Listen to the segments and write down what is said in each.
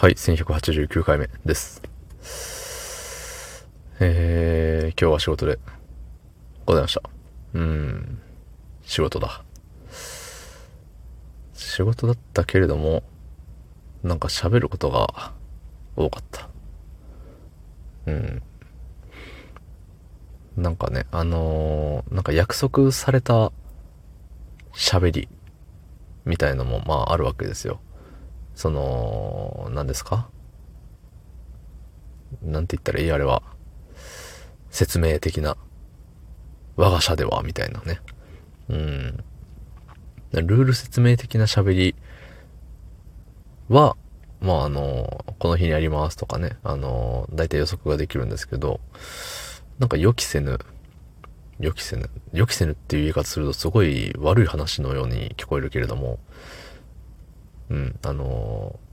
はい、1189回目です。えー、今日は仕事でございました。うん、仕事だ。仕事だったけれども、なんか喋ることが多かった。うん。なんかね、あのーなんか約束された喋りみたいのもまああるわけですよ。その、何ですか？なんて言ったらいい？あれは。説明的な。我が社では、みたいなね。うん。ルール説明的な喋りは、まああの、この日にやりますとかね、あの、大体予測ができるんですけど、なんか予期せぬ、予期せぬ、予期せぬっていう言い方するとすごい悪い話のように聞こえるけれども、うん、あのー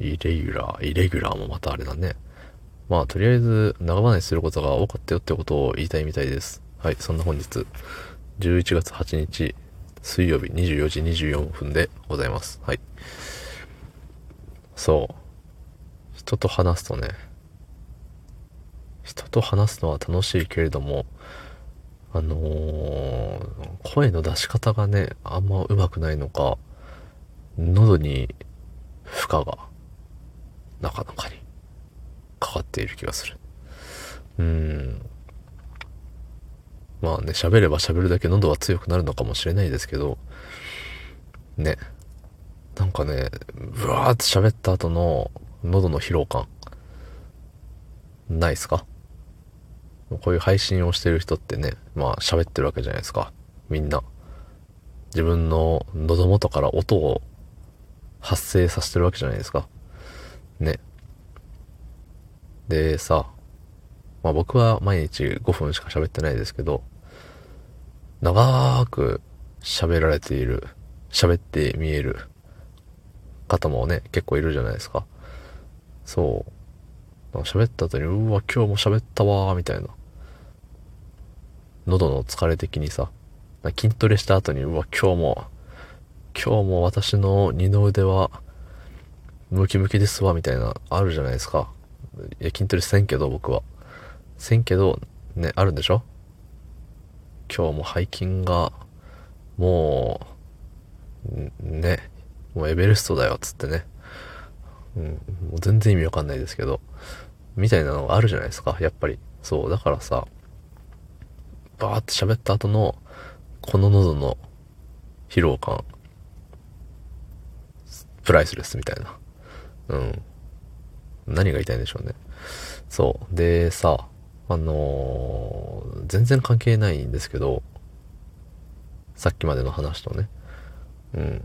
イレギュラー、イレギュラーもまたあれだね。まあ、とりあえず、長話することが多かったよってことを言いたいみたいです。はい、そんな本日、11月8日、水曜日24時24分でございます。はい。そう。人と話すとね、人と話すのは楽しいけれども、あのー声の出し方がね、あんま上手くないのか、喉に負荷がなかなかにかかっている気がする。うーん。まあね、喋れば喋るだけ喉は強くなるのかもしれないですけど、ね。なんかね、ブワーって喋った後の喉の疲労感、ないっすか？こういう配信をしてる人ってね、まあ喋ってるわけじゃないですか。みんな。自分の喉元から音を発生させてるわけじゃないですか。ね。でさ、まあ僕は毎日5分しか喋ってないですけど、長く喋られている、喋って見える方もね、結構いるじゃないですか。そう。喋った後に、うわ、今日も喋ったわー、みたいな。喉の疲れ的にさ、筋トレした後に、うわ、今日も、今日も私の二の腕は、ムキムキですわ、みたいな、あるじゃないですか。いや、筋トレせんけど、僕は。せんけど、ね、あるんでしょ？今日も背筋が、もう、ね、もうエベレストだよ、つってね。うん、もう全然意味わかんないですけど、みたいなのがあるじゃないですか、やっぱり。そう、だからさ、バーって喋った後の、この喉の疲労感、プライスレスみたいな。うん。何が言いたいんでしょうね。そう。で、さ、あのー全然関係ないんですけど、さっきまでの話とね。うん。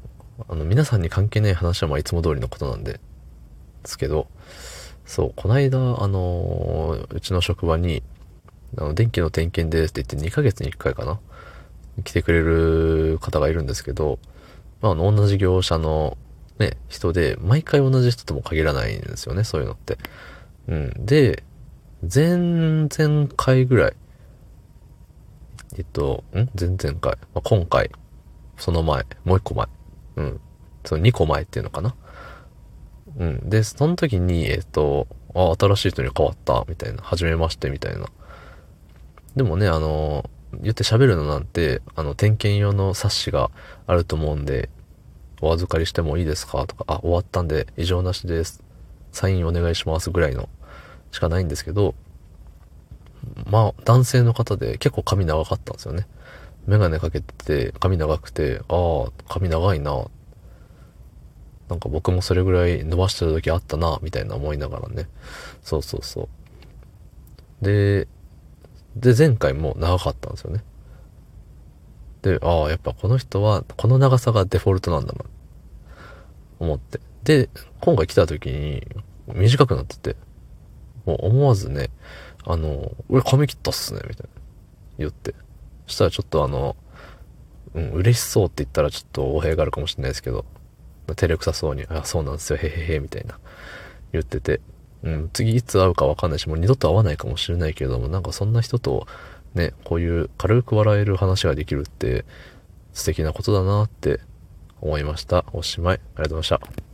あの、皆さんに関係ない話はまあいつも通りのことなんで、ですけど、そう、こないだ、あのーうちの職場に、あの、電気の点検ですって言って2ヶ月に1回かな来てくれる方がいるんですけど、まあ、あの、同じ業者のね、人で、毎回同じ人とも限らないんですよね、そういうのって。うん。で、前々回ぐらい、えっと、ん？前々回、まあ、今回、その前、もう一個前、うん。その2個前っていうのかな？うん。で、その時に、えっと、あ、新しい人に変わった、みたいな。初めまして、みたいな。でもね、あの、言って喋るのなんて、あの、点検用の冊子があると思うんで、お預かりしてもいいですかとか、あ、終わったんで異常なしです。サインお願いしますぐらいのしかないんですけど、まあ、男性の方で結構髪長かったんですよね。メガネかけてて、髪長くて、ああ、髪長いな。なんか僕もそれぐらい伸ばしてた時あったな、みたいな思いながらね。そうそうそう。で、で、前回も長かったんですよね。で、ああ、やっぱこの人は、この長さがデフォルトなんだな、思って。で、今回来た時に、短くなってて、もう思わずね、あの、俺髪切ったっすね、みたいな。言って。そしたらちょっとあの、うん、嬉しそうって言ったらちょっと語弊があるかもしれないですけど、照れくさそうに、あ、そうなんですよ、へへへ、みたいな、言ってて、うん、次いつ会うかわかんないし、もう二度と会わないかもしれないけれども、なんかそんな人と、ね、こういう軽く笑える話ができるって素敵なことだなって思いました。おしまい。ありがとうございました。